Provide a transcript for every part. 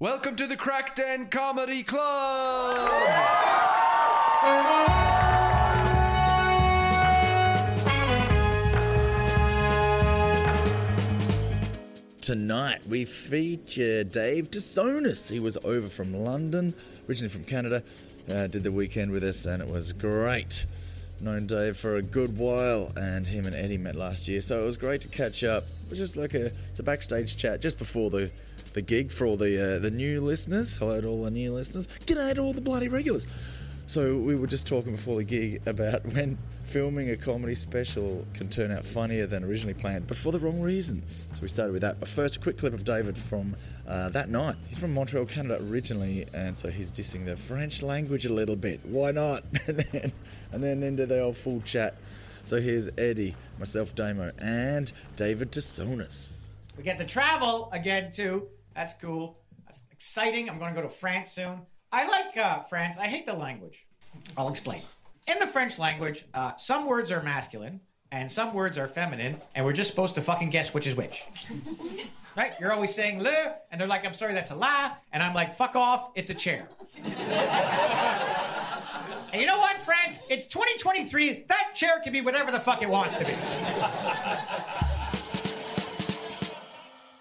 Welcome to the Crackden Comedy Club! Tonight we feature Dave Tsonos. He was over from London, originally from Canada, uh, did the weekend with us, and it was great. Known Dave for a good while, and him and Eddie met last year, so it was great to catch up. It was just like a it's a backstage chat just before the the gig for all the uh, the new listeners. Hello to all the new listeners. G'day to all the bloody regulars. So we were just talking before the gig about when filming a comedy special can turn out funnier than originally planned, but for the wrong reasons. So we started with that. But first, a quick clip of David from uh, that night. He's from Montreal, Canada originally, and so he's dissing the French language a little bit. Why not? and then, and then into the old full chat. So here's Eddie, myself, Damo, and David Tsonos. We get to travel again too. That's cool. That's exciting. I'm going to go to France soon. I like uh, France. I hate the language. I'll explain. In the French language, uh, some words are masculine and some words are feminine, and we're just supposed to fucking guess which is which. right? You're always saying le, and they're like, "I'm sorry, that's a la," and I'm like, "Fuck off, it's a chair." and you know what, France? It's 2023. That chair can be whatever the fuck it wants to be.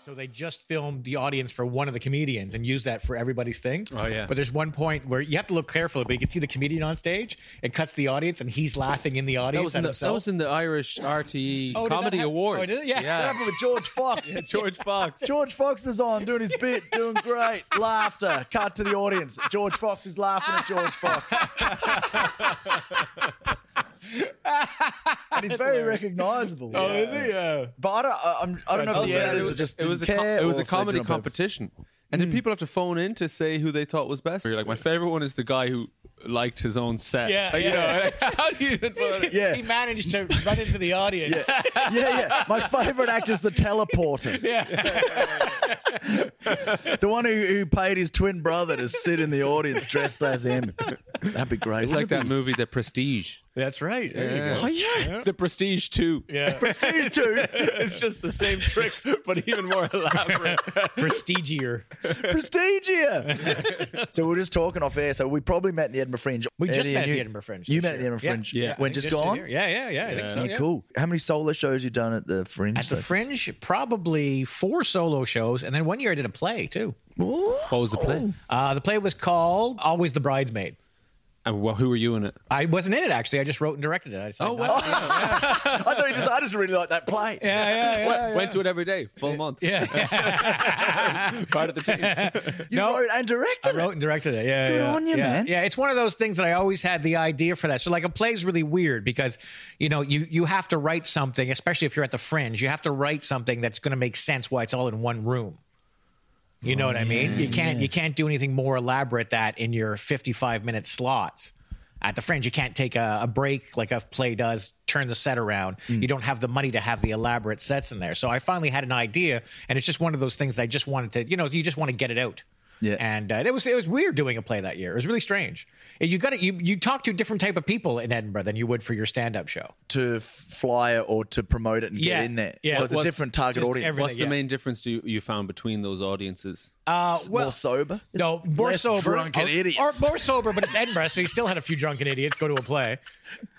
So they just filmed the audience for one of the comedians and used that for everybody's thing. Oh, yeah. But there's one point where you have to look carefully, but you can see the comedian on stage. It cuts the audience, and he's laughing in the audience That was, at in the, himself. that was in the Irish RTE Oh, Comedy hap- Awards. oh, did it? Yeah. What yeah. happened with George Fox? George Fox. George Fox is on doing his bit, doing great. Laughter. Cut to the audience. George Fox is laughing at George Fox. And he's very recognizable. oh, is he? Yeah. But I don't, I, I'm, I don't know if the Also, editors it was, just it was a didn't co- care it was a comedy did purpose. competition. And did hmm. people have to phone in to say who they thought was best? You're like, my favorite one is the guy who liked his own set. Yeah, Like, you yeah. know, like, how do you even? Yeah. He managed to run into the audience. Yeah, yeah. yeah. My favorite actor is the teleporter. Yeah. The one who, who paid his twin brother to sit in the audience dressed as him. That'd be great. It's like that movie, The Prestige. That's right. There you go. Oh, yeah. The Prestige 2. Yeah. These two. it's just the same tricks, but even more elaborate. Prestigier. Prestigia. so we are just talking off air. So we probably met in the Edinburgh Fringe. We just Eddie, met at you- the Edinburgh Fringe. You met at the. Edinburgh Fringe. Yeah. When I just gone? this. Yeah, yeah, yeah. I think so. Yeah, yeah. cool. How many solo shows you done at the Fringe? At the Fringe, probably four solo shows, and then one year I did a play too. What was the play? Uh, the play was called "Always the Bridesmaid." Uh, and wh- who were you in it? I wasn't in it actually. I just wrote and directed it. I decided Oh, wow. to- I thought you just. I just really like that play. Yeah, yeah, yeah. Went, went to it every day, full month. Yeah, Part of the team. You No. wrote and directed. I wrote and directed it. Yeah, Good yeah, on you, yeah. man. Yeah, it's one of those things that I always had the idea for that. So like a play is really weird because you know you you have to write something, especially if you're at the Fringe. You have to write something that's going to make sense why it's all in one room. You know what I mean? You can't you can't do anything more elaborate that in your 55 minute slots. At the Fringe, you can't take a, a break like a play does, turn the set around. Mm. You don't have the money to have the elaborate sets in there. So I finally had an idea, and it's just one of those things that I just wanted to, you know, you just want to get it out. Yeah. And uh, it was it was weird doing a play that year. It was really strange. You got to you you talk to a different type of people in Edinburgh than you would for your stand up show. to fly it or to promote it and Yeah, get in there. yeah. So it's a different target audience. What's the yeah. main difference you, you found between those audiences? Uh, more sober. No, more Less sober. drunken or, idiots. Or more sober, but it's Edinburgh, so you still had a few drunken idiots go to a play.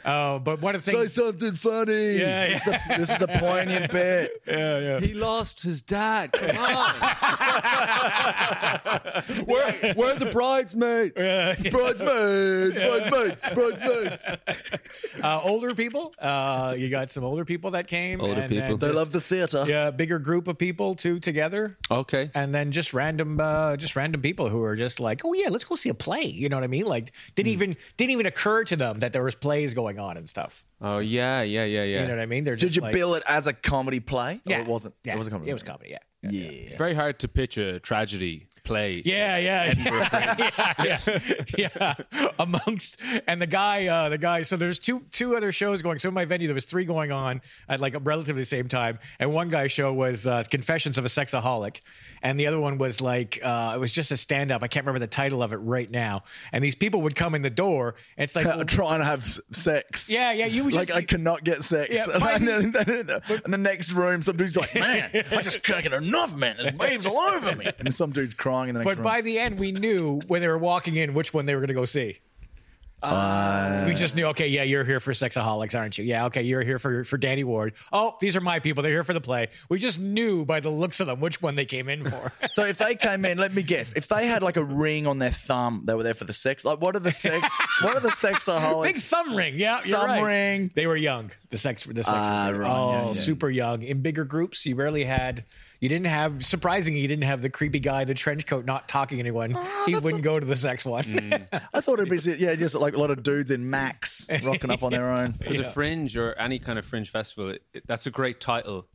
Uh, but one of the things. something funny. Yeah, This, is the, this is the poignant bit. Yeah, yeah. He lost his dad. Come on. Where, where are the bridesmaids? Bridesmaids, bridesmaids, bridesmaids. uh, older people. Uh, you got some older people that came. Older and people. then They just- love the theatre. Yeah, bigger group of people too together. Okay. and then just random uh just random people who are just like oh yeah let's go see a play you know what i mean like didn't even didn't even occur to them that there was plays going on and stuff Oh, yeah, yeah, yeah, yeah. you know what i mean they're just Did you like, bill it as a comedy play? yeah Or it wasn't. yeah, It was a comedy. it was comedy yeah Yeah. Very hard to pitch a tragedy play. yeah, yeah, yeah, yeah, yeah. Amongst and the guy, uh, the guy. So there's two two other shows going. So in my venue, there was three going on at like relatively the same time. And one guy's show was uh, Confessions of a Sexaholic, and the other one was like uh, it was just a stand up. I can't remember the title of it right now. And these people would come in the door. And it's like, well, trying to have sex. yeah, yeah. You would Like just, I cannot get sex, Yeah, and, my- then, in the next room, some dude's like, "Man, I just can't get enough, man. There's babes all over me." And some dude's crying in the next But room. by the end, we knew when they were walking in which one they were going to go see. Uh, we just knew, okay, yeah, you're here for Sexaholics, aren't you? Yeah, okay, you're here for for Danny Ward. Oh, these are my people. They're here for the play. We just knew by the looks of them which one they came in for. So if they came in, let me guess. If they had like a ring on their thumb, they were there for the sex. Like, what are the sex? what are the sexaholics? Big thumb ring. Yeah, you're Thumb right. ring. They were young. The sex, the sex. Ah, were right, Oh, yeah, yeah. super young. In bigger groups, you rarely had. You didn't have. Surprisingly, you didn't have the creepy guy, the trench coat, not talking to anyone. Ah, he wouldn't go to the sex one. I thought it'd be yeah, just like a lot of dudes in Max rocking up on their own. for the fringe or any kind of fringe festival, it, it- that's a great title.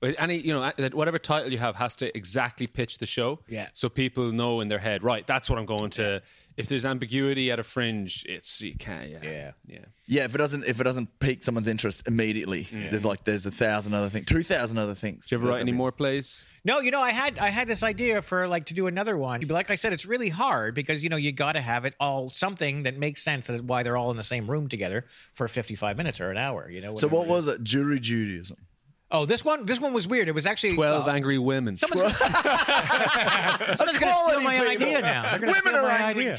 But any, you know, that- whatever title you have has to exactly pitch the show. Yeah. So people know in their head, right? That's what I'm going to. If there's ambiguity at a fringe, it's you can't. Yeah. Yeah. Yeah. Yeah, if it doesn't if it doesn't pique someone's interest immediately, there's like there's a thousand other things, two thousand other things. Do you ever write any more plays? No, you know, I had I had this idea for like to do another one. But like I said, it's really hard because you know you got to have it all something that makes sense. That's why they're all in the same room together for 55 minutes or an hour. You know. So what was it? Jury Judaism. Oh, this one. This one was weird. It was actually Twelve uh, angry women. Someone's gonna, someone's gonna steal my people. idea now. Women are my angry idea.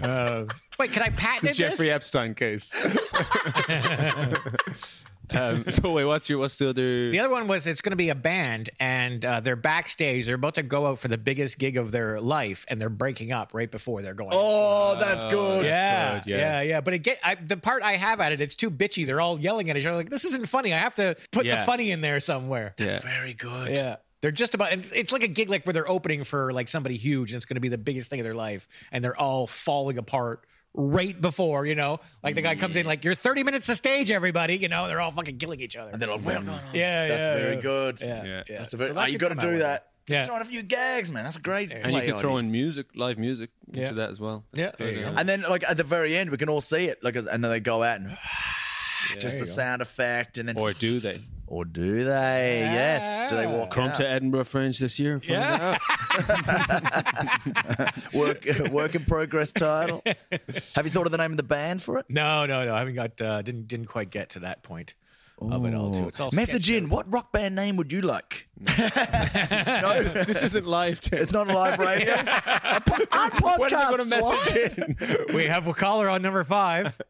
too. Wait, can I patent this? Jeffrey Epstein case. um, so wait, what's your what's the other? The other one was it's going to be a band, and uh, they're backstage. They're about to go out for the biggest gig of their life, and they're breaking up right before they're going. Oh, that's good. yeah, good, yeah. yeah, yeah. But it get I, the part I have at it. It's too bitchy. They're all yelling at each other. Like this isn't funny. I have to put Yeah. the funny in there somewhere. Yeah. Very good. Yeah. They're just about. It's, it's like a gig like where they're opening for like somebody huge, and it's going to be the biggest thing of their life, and they're all falling apart right before. You know, like the guy comes in like, "You're 30 minutes to stage, everybody." You know, they're all fucking killing each other. And they're like, well, no, no. Yeah, that's yeah, very yeah. good. yeah, Yeah. yeah. That's a very, So oh, ah, you could got to do that. Yeah. Throwing a few gags, man. That's a great. and you play can throw in music, live music into Yeah. that as well. Yeah. Good, There you go. And then, like at the very end, we can all see it. Like, and then they go out and just the go. sound effect, and then Or do they? or do they? Yes. Do they walk Come out? to Edinburgh Fringe this year. and find Yeah. out. work work in progress title? Have you thought of the name of the band for it? No, no, no. I haven't got. Uh, didn't didn't quite get to that point of it all. Too. It's all Message in. What rock band name would you like? no, this isn't live. Tim. It's not live radio. Our po- our When are they going podcast's to live. message in? We have a caller on number five.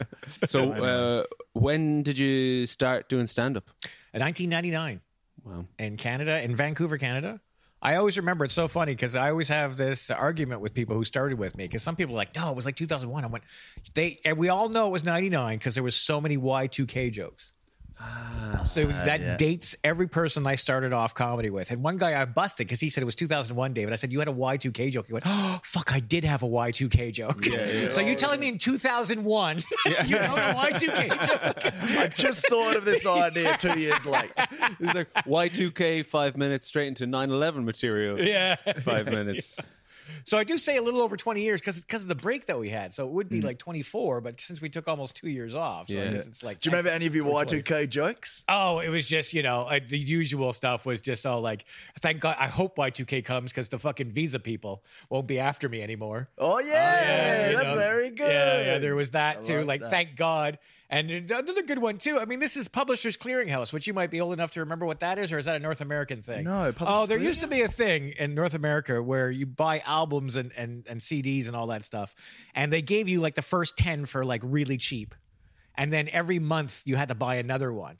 So, uh, when did you start doing stand up? In 1999. Wow. in Canada, in Vancouver, Canada. I always remember it's so funny because I always have this argument with people who started with me because some people are like, no, it was like 2001. I went, they, and we all know it was 99 because there was so many Y2K jokes. Ah, so that yeah. dates every person I started off comedy with. And one guy I busted because he said it was 2001, David. I said, You had a Y2K joke. He went, Oh, fuck, I did have a Y2K joke. so you're oh, telling me in 2001, you know a Y2K joke? I just thought of this idea two years late. It's like Y2K, five minutes straight into 9 11 material. Yeah. Five minutes. So I do say a little over 20 years because it's because of the break that we had. So it would be like 24, but since we took almost two years off, so I Yeah. guess it's like. Do you remember any of your Or 20. Y2K jokes? Oh, it was just you know uh, the usual stuff was just all like, thank God, I hope Y2K comes because the fucking visa people won't be after me anymore. Oh yeah, you that's know. very good. Yeah, yeah, there was that too. like Like, that. thank God. And another good one too. I mean, this is Publishers Clearinghouse, which you might be old enough to remember what that is, or is that a North American thing? No, Oh, there used to be a thing in North America where you buy albums and, and and CDs and all that stuff, and they gave you like the first ten for like really cheap, and then every month you had to buy another one,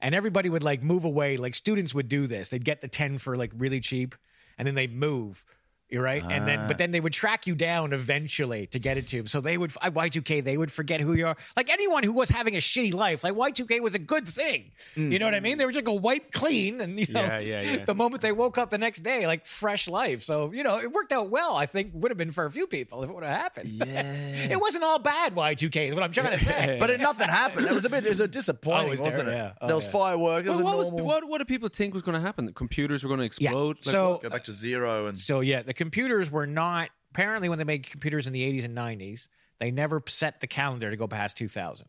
and everybody would like move away. Like students would do this; they'd get the ten for like really cheap, and then they'd move. You're right, and then but ah. then they would track you down eventually to get it to them. So they would uh, Y2K, they would forget who you are. Like anyone who was having a shitty life, like Y2K was a good thing. Mm. You know what I mean? They were just go wipe clean, and you know, Yeah, yeah, yeah. the moment they woke up the next day, like fresh life. So you know, it worked out well. I think would have been for a few people if it would have happened. Yeah. it wasn't all bad. Y2K is what I'm trying to say. But it, nothing happened. It was a bit. It was a disappointing, Oh, was wasn't there? it? Yeah. Oh, there was yeah. fireworks. Well, was a what, was, normal- what, what did people think was going to happen? The computers were going to explode? Like, so- what? Go back to zero and So yeah, the computers were not apparently when they made computers in the 80s and 90s, they never set the calendar to go past 2000.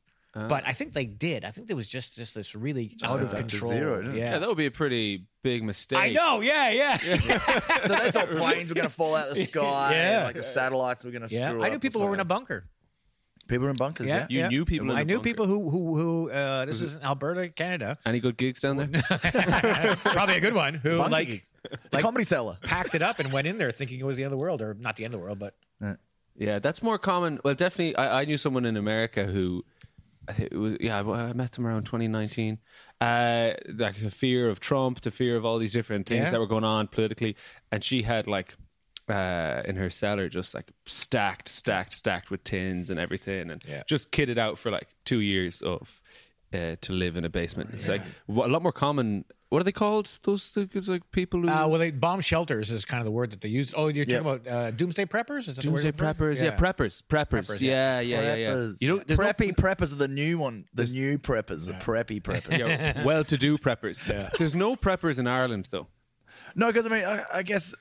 But I think they did. I think there was just just this really out of control. zero, yeah. yeah, that would be a pretty big mistake. I know. Yeah, yeah. Yeah. so they thought planes were going to fall out of the sky. Yeah. and, like the satellites were going to screw I knew or people who were in a bunker. People in bunkers, yeah. You knew people in I knew bunker. people who who who. Uh, this is in Alberta, Canada. Any good gigs down there? Probably a good one. Who Bunker like gigs. the comedy cellar. packed it up and went in there thinking it was the end of the world, or not the end of the world, but Yeah, that's more common. Well, definitely, I, I knew someone in America who, I it was, yeah, I I met them around 2019. Uh, like the fear of Trump, the fear of all these different things Yeah. that were going on politically, and she had like uh, in her cellar just like stacked, stacked, stacked with tins and everything, and Yeah. just kitted out for like two years of uh, to live in a basement. It's like a lot more common. What are they called? Those those, like people who uh, well, they, bomb shelters is kind of the word that they use. Oh, you're talking about uh, doomsday preppers? Is that the word doomsday I'm looking for? preppers. Yeah. preppers, preppers. Preppers, yeah, yeah, yeah, yeah. Preppers. You know, there's no- preppy preppers are the new one. The new preppers, the preppy preppers. Yeah, well-to-do preppers. There's no preppers in Ireland, though. No, because I mean, I, I guess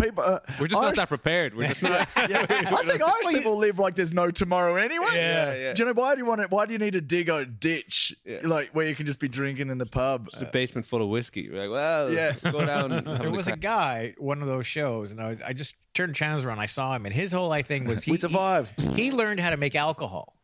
people. Uh, We're just Irish, not that prepared. We're just not. Yeah, I think Irish people live like there's no tomorrow anyway. Yeah, yeah. Do you know why do you want it? Why do you need to dig a ditch like where you can just be drinking in the pub? It's a basement full of whiskey. We're like, well, Yeah. go down. There a was a guy, one of those shows, and I was I just turned channels around. I saw him, and his whole like thing was he We survived. He, he learned how to make alcohol.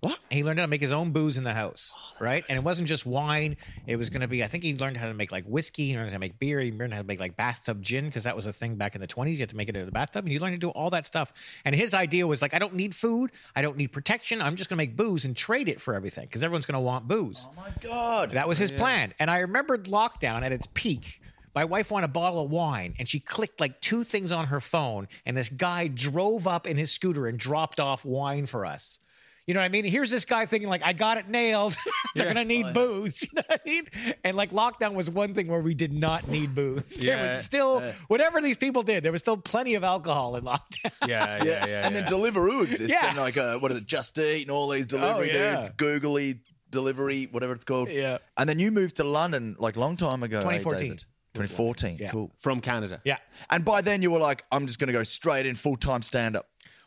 What? He learned how to make his own booze in the house, Oh, right? And it wasn't just wine. It was going to be. I think he learned how to make like whiskey. He learned how to make beer. He learned how to make like bathtub gin because that was a thing back in the twenties. You had to make it in the bathtub, and he learned to do all that stuff. And his idea was like, I don't need food. I don't need protection. I'm just going to make booze and trade it for everything because everyone's going to want booze. Oh my god! That was his plan. And I remembered lockdown at its peak. My wife wanted a bottle of wine and she clicked like two things on her phone. And this guy drove up in his scooter and dropped off wine for us. You know what I mean? Here's this guy thinking like, I got it nailed. They're gonna need booze. You know what I mean? And like lockdown was one thing where we did not need booze. There Yeah. was still whatever these people did. There was still plenty of alcohol in lockdown. Yeah, yeah, yeah. and then Deliveroo exists, Yeah. and like uh, what is it, Just Eat, and all these delivery Oh, yeah. dudes, Googly delivery, whatever it's called. Yeah. And then you moved to London like long time ago. eh, 2014. David? 2014. Yeah. Cool. from Canada. Yeah. And by then you were like, I'm just going to go straight in full time stand up.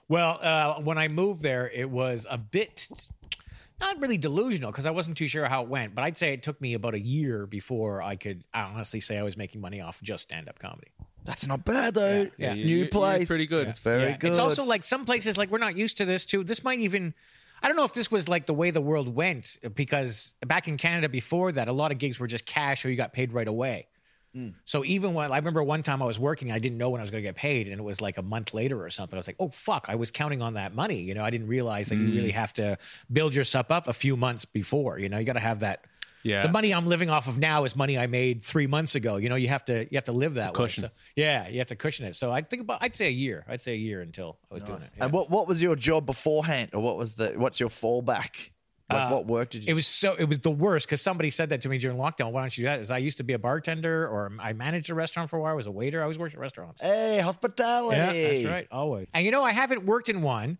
Well, uh, when I moved there, it was a bit not really delusional because I wasn't too sure how it went, but I'd say it took me about a year before I could honestly say I was making money off just stand up comedy. That's not bad though. Yeah. You- New you- you're place. pretty good. It's very Yeah. good. It's also like some places like we're not used to this too. This might even I don't know if this was like the way the world went because back in Canada before that, a lot of gigs were just cash or you got paid right away. So even when I remember one time I was working, I didn't know when I was going to get paid, and it was like a month later or something. I was like, "Oh fuck!" I was counting on that money. You know, I didn't realize that you mm. really have to build yourself up a few months before. You know, you got to have that. Yeah. The money I'm living off of now is money I made three months ago. You know, you have to you have to live that way. cushion. So- yeah, you have to cushion it. So I think about I'd say a year. I'd say a year until I was doing it. yeah. And what what was your job beforehand, or what was the what's your fallback? Like what work did you? Uh, It was so it was the worst because somebody said that to me during lockdown. Why don't you do that? Is I used to be a bartender or I managed a restaurant for a while. I was a waiter. I always worked at restaurants. hey, hospitality. Yeah, that's right. Always. And you know, I haven't worked in one.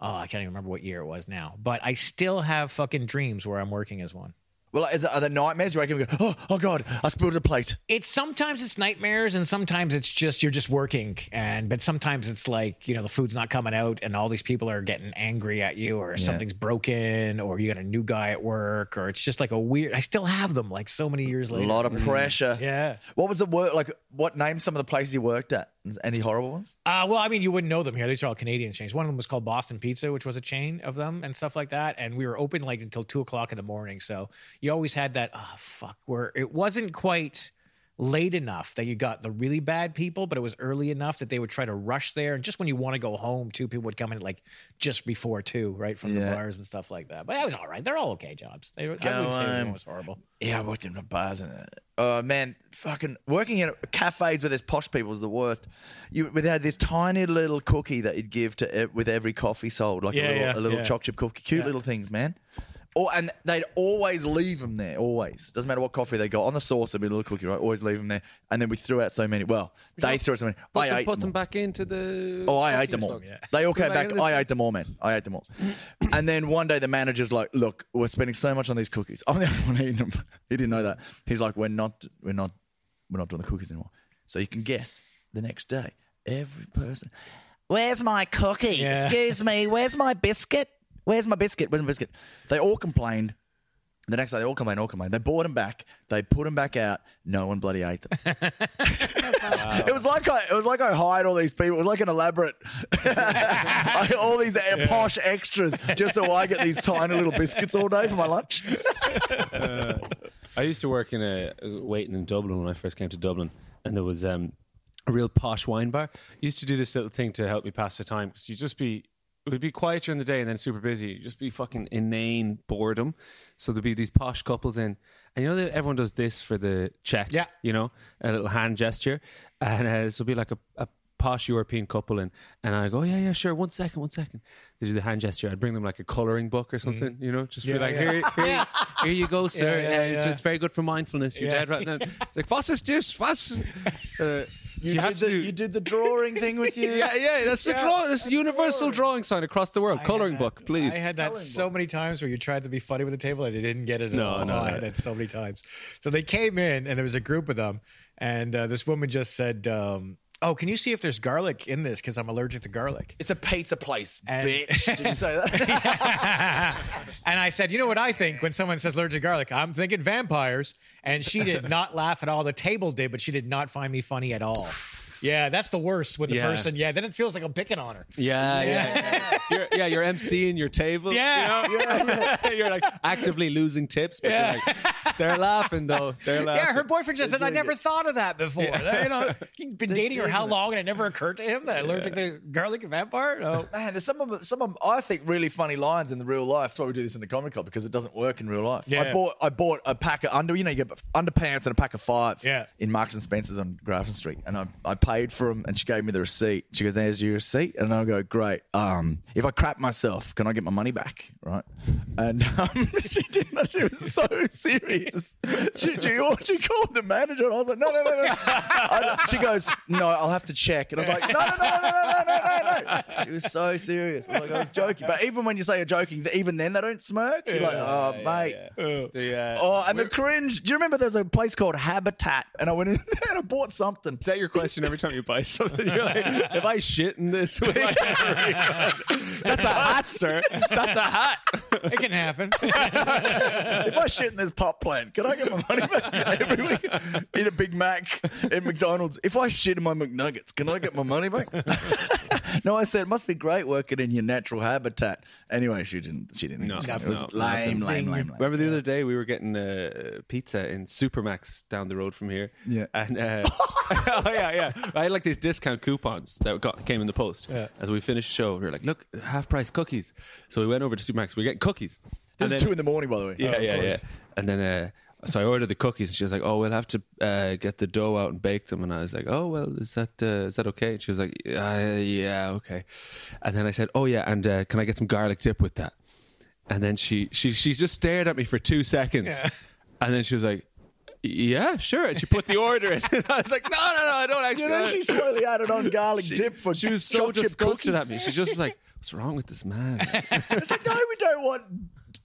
Oh, I can't even remember what year it was now. But I still have fucking dreams where I'm working as one. Well, is it, are there nightmares? You wake up and go, oh, oh god, I spilled a plate. It's sometimes it's nightmares and sometimes it's just you're just working and but sometimes it's like, you know, the food's not coming out and all these people are getting angry at you or something's broken or you got a new guy at work or it's just like a weird I still have them like so many years later. A later. lot of mm-hmm. pressure. Yeah. What was the work like? What name some of the places you worked at? Any horrible ones? Uh, well, I mean, you wouldn't know them here. These are all Canadian chains. One of them was called Boston Pizza, which was a chain of them and stuff like that. And we were open like until two o'clock in the morning. So you always had that, oh, fuck, where it wasn't quite late enough that you got the really bad people, but it was early enough that they would try to rush there. And just when you want to go home, two people would come in like just before two, right? From the bars and stuff like that. But that was all right. They're all okay jobs. They, I Go wouldn't say home. one was horrible. Yeah, I worked in the bars and uh, oh man, fucking working in cafes where there's posh people is the worst. You we had this tiny little cookie that you'd give to with every coffee sold, like Yeah, a little, yeah, a little yeah. choc chip cookie, cute little things, man. Or and they'd always leave them there. Always doesn't matter what coffee they got on the sauce. There'd be a little cookie, right? Always leave them there. And then we threw out so many. Well, they threw out so many. Put, I them, ate put them. back into the. Oh, I ate them all. stock. They all came Put back. into I ate them all, man. I ate them all. and then one day the manager's like, "Look, we're spending so much on these cookies. I'm the only one eating them." He didn't know that. He's like, "We're not, we're not, we're not doing the cookies anymore." So you can guess the next day, every person, "Where's my cookie? Yeah. Excuse me, where's my biscuit? Where's my biscuit? Where's my biscuit?" They all complained. The next day, they all complained, all complained. They bought them back. They put them back out. No one bloody ate them. It was like I, it was like I hired all these people. It was like an elaborate, I- all these uh, posh extras just so I get these tiny little biscuits all day for my lunch. I used to work in a waiting in Dublin when I first came to Dublin, and there was um, a real posh wine bar. I used to do this little thing to help me pass the time because you'd just be it would be quiet during the day and then super busy. You'd just be fucking inane boredom. So there'd be these posh couples in, and you know that everyone does this for the check. Yeah. you know, a little hand gesture, and uh, so it'd be like a. a Posh European couple and and I go yeah yeah sure one second one second they do the hand gesture I'd bring them like a coloring book or something you know just be like yeah. here here, here you go sir Yeah, yeah, It's, yeah. it's very good for mindfulness you're Yeah. dead right now it's like was ist das was uh, You, you did the, do you did the drawing thing with you. yeah yeah that's the draw this universal drawing sign across the world. Coloring book please. I had that so many times where you tried to be funny with the table and you didn't get it at No, all. no, I had that so many times. So they came in and there was a group of them, and uh, this woman just said, um, "Oh, can you see if there's garlic in this? Because I'm allergic to garlic." It's a pizza place, And- bitch. Did you say that? and I said, "You know what I think when someone says allergic to garlic? I'm thinking vampires." And she did not laugh at all. The table did, but she did not find me funny at all. Yeah, that's the worst when the Yeah. person. Yeah, then it feels like I'm picking on her. yeah yeah yeah you're, yeah you're emceeing your table Yeah. you know? you're like actively losing tips but Yeah. you're like they're laughing though they're laughing Yeah, her boyfriend just said, "I never thought of that before." You know, he'd been dating her how long, and it never occurred to him that allergic to garlic and vampire. No. Man, there's some of some of I think really funny lines in the real life. That's why we do this in the comedy club because it doesn't work in real life. Yeah. I bought I bought a pack of under you know you get underpants and a pack of five. Yeah. In Marks and Spencers on Grafton Street, and I, I paid for them, and she gave me the receipt. She goes, "There's your receipt," and I go, "Great. Um, if I crap myself, can I get my money back?" Right? And um, she didn't. She was so serious. She, she, she called the manager, and I was like, "No, no, no, no." I- she goes, "No, I'll have to check," and I was like, "No, no, no, no, no, no, no, no, no." She was so serious. I was like, I was joking, but even when you say you're joking, even then they don't smirk. You're like, "Oh, mate." The, uh, Oh, and the cringe. Do you remember there's a place called Habitat? And I went in there and I bought something. Is that your question every time you buy something? You're like, if I shit in this, will I get a refund?" that's a hot, sir. That's a hot. It can happen. If I shit in this pop plant, can I get my money back every week? Eat a Big Mac at McDonald's. If I shit in my McNuggets, can I get my money back? no, I said it must be great working in your natural habitat. Anyway, she didn't. She didn't. No, think it no, was no. lame, lame, lame, lame. Remember the other day we were getting uh, pizza in Supermacs down the road from here. Yeah. And uh, oh yeah, yeah. I had like these discount coupons that got, came in the post. Yeah. As we finished the show, we were like, "Look, half price cookies." So we went over to Supermacs. We are getting cookies. This And is then- two in the morning, by the way. Yeah, yeah, yeah. And then uh, so I ordered the cookies, and she was like, "Oh, we'll have to uh, get the dough out and bake them." And I was like, "Oh, well, is that uh, is that okay?" And she was like, uh, "Yeah, okay." And then I said, "Oh yeah, and uh, can I get some garlic dip with that?" And then she she she just stared at me for two seconds, and then she was like. Yeah, sure. And she put the order in. And I was like, no, no, no, I don't actually. You know, she slowly added on garlic dip for she was so disgusted at me. She's just like, what's wrong with this man? It's like, no, we don't want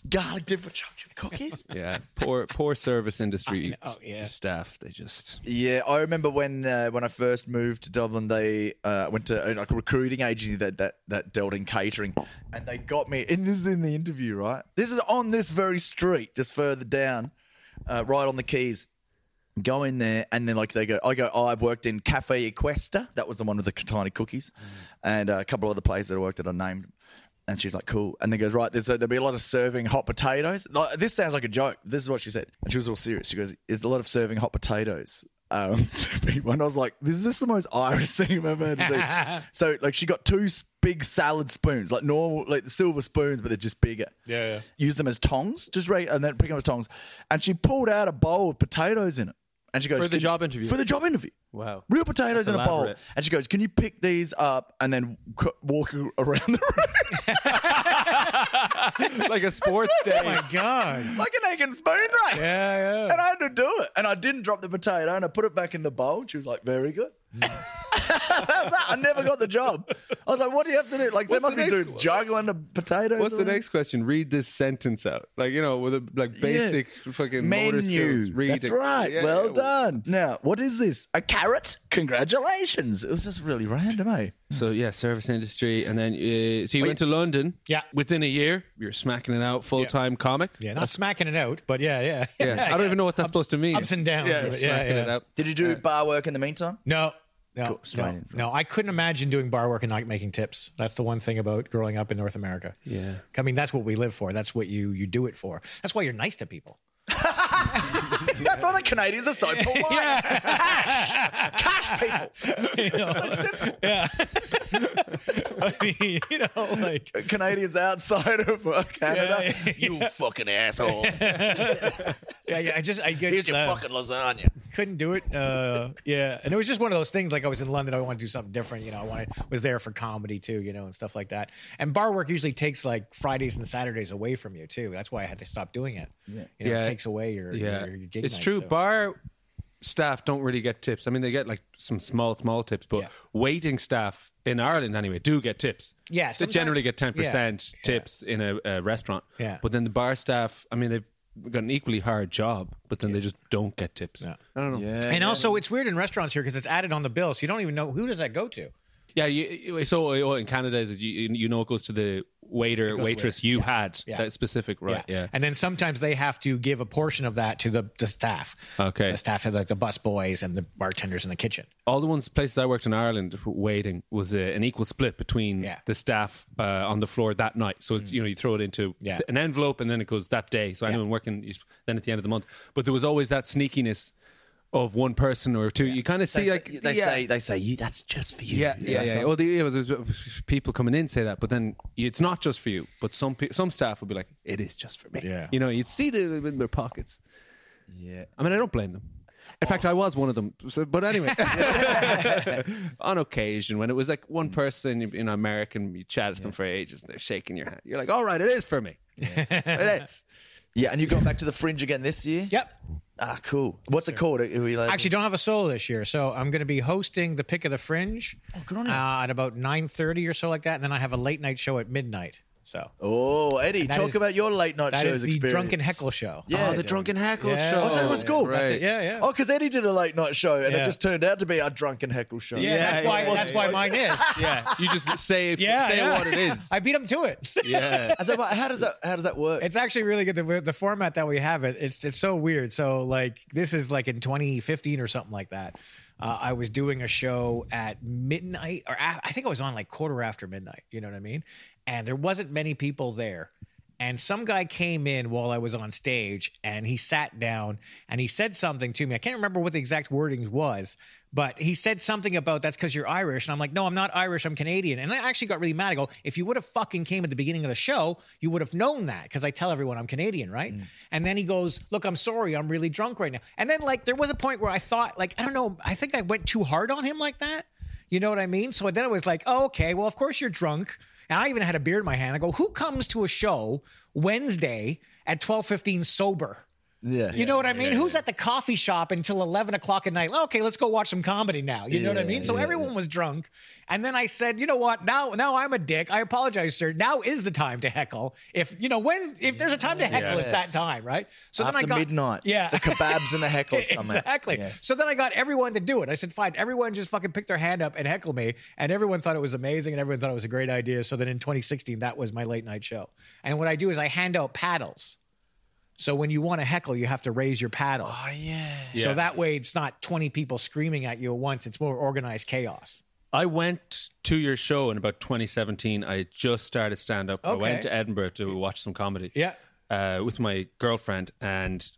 garlic dip for chocolate chip cookies. Yeah, poor poor service industry Oh, yeah. staff. They just Yeah, I remember when uh, when I first moved to Dublin, they uh, went to like a recruiting agency that, that that dealt in catering, and they got me. And this is in the interview, right? This is on this very street, just further down, uh, right on the quays. Go in there, and then like they go, I go. Oh, I've worked in Cafe Equesta. That was the one with the tiny cookies, and uh, a couple of other places that I worked at. I named. And she's like, cool. And then goes, right, there's a, there'll be a lot of serving hot potatoes. Like, this sounds like a joke. This is what she said. And she was all serious. She goes, there's a lot of serving hot potatoes. Um, to people. and I was like, this is this the most Irish thing I've ever heard. so, like, she got two big salad spoons, like normal, like the silver spoons, but they're just bigger. Yeah, yeah. Use them as tongs, just right, and then pick them as tongs. And she pulled out a bowl with potatoes in it. And she goes, For the job interview? For the job interview. Wow. Real potatoes That's in a bowl. And she goes, Can you pick these up and then c- walk around the room? like a sports day. Oh my god. like an egg and spoon, right? Yeah, yeah. And I had to do it. And I didn't drop the potato and I put it back in the bowl. She was like, Very good. I never got the job. I was like, what do you have to do? Like, there What's must the be next dudes one? juggling the potatoes. What's the whatever. next question? Read this sentence out. Like, you know, with a like basic fucking motor skills. Menu. Read That's it. right. Yeah, well yeah. done. Now, what is this? A carrot? Congratulations. It was just really random, eh? So yeah, service industry, and then uh, so you went to London. Yeah. Within a year, you're smacking it out, full time comic. Yeah, not smacking it out, but yeah, yeah. Yeah. I don't even know what that's supposed to mean. Ups and downs. Yeah, of yeah, yeah. it out. Did you do bar work in the meantime? No. No, no, no, I couldn't imagine doing bar work and not making tips. That's the one thing about growing up in North America. Yeah. I mean, that's what we live for. That's what you you do it for. That's why you're nice to people. That's why the Canadians are so polite. Cash. Cash people. You know? Yeah. I mean, you know, like Canadians outside of uh, Canada. Yeah, yeah, You fucking asshole. yeah, yeah. I just I get, Here's your uh, fucking lasagna. couldn't do it. Uh, yeah, and it was just one of those things. Like I was in London, I wanted to do something different. You know, I wanted was there for comedy too. You know, and stuff like that. And bar work usually takes like Fridays and Saturdays away from you too. That's why I had to stop doing it. Yeah, you know, Yeah. it takes away your Yeah, your, your gig it's nights, true. so. Bar staff don't really get tips. I mean, they get like some small, small tips, but Yeah. waiting staff in Ireland anyway do get tips. Yeah, they generally get ten percent yeah, tips in a, a restaurant. Yeah. but then the bar staff, I mean, they've got an equally hard job, but then they just don't get tips. Yeah. I don't know. Yeah. And also, it's weird in restaurants here because it's added on the bill, so you don't even know who does that go to. Yeah, you, so in Canada, is it you, you know it goes to the waiter, waitress you Yeah. had Yeah. that specific right. Yeah. And then sometimes they have to give a portion of that to the, the staff. Okay. The staff, like the bus boys and the bartenders in the kitchen. all the ones places I worked in Ireland waiting was uh, an equal split between Yeah. Mm. the staff uh, on the floor that night. So it's, you know you throw it into Yeah. an envelope and then it goes that day. So anyone working you- then at the end of the month. But there was always that sneakiness of one person or two. You kind of see They, like say, they yeah. say they say you. That's just for you. Yeah, yeah, yeah. Well, the, yeah, there's uh, people coming in say that, but then it's not just for you. But some pe- some staff will be like, "It is just for me." Yeah. you know, you'd see them in their pockets. Yeah. I mean, I don't blame them. In fact, I was one of them. So, but anyway, on occasion, when it was like one person in American, you chat to them for ages and they're shaking your hand. You're like, all right, it is for me. it is. Yeah, and you got back to the Fringe again this year. Yep. Ah, cool. What's it called? Are we like, Actually, don't have a solo this year, so I'm going to be hosting the Pick of the Fringe good on you. uh, at about 9:30 or so, like that, and then I have a late night show at midnight. So Oh, Eddie, talk is- about your late night that shows is the experience. Drunken Heckle show. Yeah, oh, the drunken heckle Yeah. show. Oh, is that what it's called? Right. It. Yeah, yeah. Oh, because Eddie did a late night show, and Yeah. it just turned out to be our drunken heckle show. Yeah, that's why. yeah, that's yeah, why mine is. Yeah, you just say Yeah, say yeah. what it is. I beat him to it. yeah. So, how does that how does that work? It's actually really good. The, the format that we have it, it's it's so weird. So like this is like in 2015 or something like that. Uh, I was doing a show at midnight, or a- I think I was on like quarter after midnight. You know what I mean? And there wasn't many people there. And some guy came in while I was on stage, and he sat down and he said something to me. I can't remember what the exact wording was, but he said something about that's because you're Irish. And I'm like, no, I'm not Irish. I'm Canadian. And I actually got really mad. I go, if you would have fucking came at the beginning of the show, you would have known that because I tell everyone I'm Canadian, right? Mm. And then he goes, look, I'm sorry. I'm really drunk right now. And then, like, there was a point where I thought, like, I don't know, I think I went too hard on him like that. You know what I mean? So then it was like, oh, okay, well, of course you're drunk. And I even had a beer in my hand. I go, who comes to a show Wednesday at 12:15 sober? Yeah, You know what I mean? Who's at the coffee shop until 11 o'clock at night? Okay, let's go watch some comedy now. You know what I mean? So yeah, everyone was drunk. And then I said, you know what? Now now I'm a dick. I apologize, sir. Now is the time to heckle. If, you know, when, if there's a time to heckle, it's that time, right? So After then I got. midnight. Yeah. the kebabs and the heckles come out. exactly. Yes. So then I got everyone to do it. I said, fine, everyone just fucking pick their hand up and heckle me. And everyone thought it was amazing and everyone thought it was a great idea. So then in 2016, that was my late night show. And what I do is I hand out paddles. So when you want to heckle, you have to raise your paddle. Oh yeah. So Yeah. that way it's not 20 people screaming at you at once. It's more organized chaos. I went to your show in about 2017. I just started stand up. I went to Edinburgh to watch some comedy. Yeah. Uh, with my girlfriend, and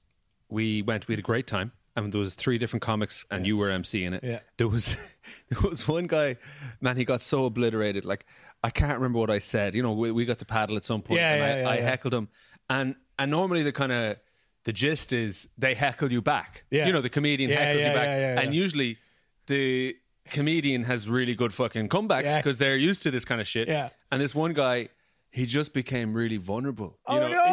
we went. We had a great time. And there was three different comics, and you were MC in it. Yeah. There was there was one guy, man. He got so obliterated. Like I can't remember what I said. You know, we, we got to paddle at some point, Yeah, and yeah, I, yeah, I yeah. heckled him. And and normally the kind of the gist is they heckle you back. Yeah. You know, the comedian Yeah, heckles yeah, you back, and usually the comedian has really good fucking comebacks because they're used to this kind of shit. Yeah. And this one guy, he just became really vulnerable. You Oh, know, no.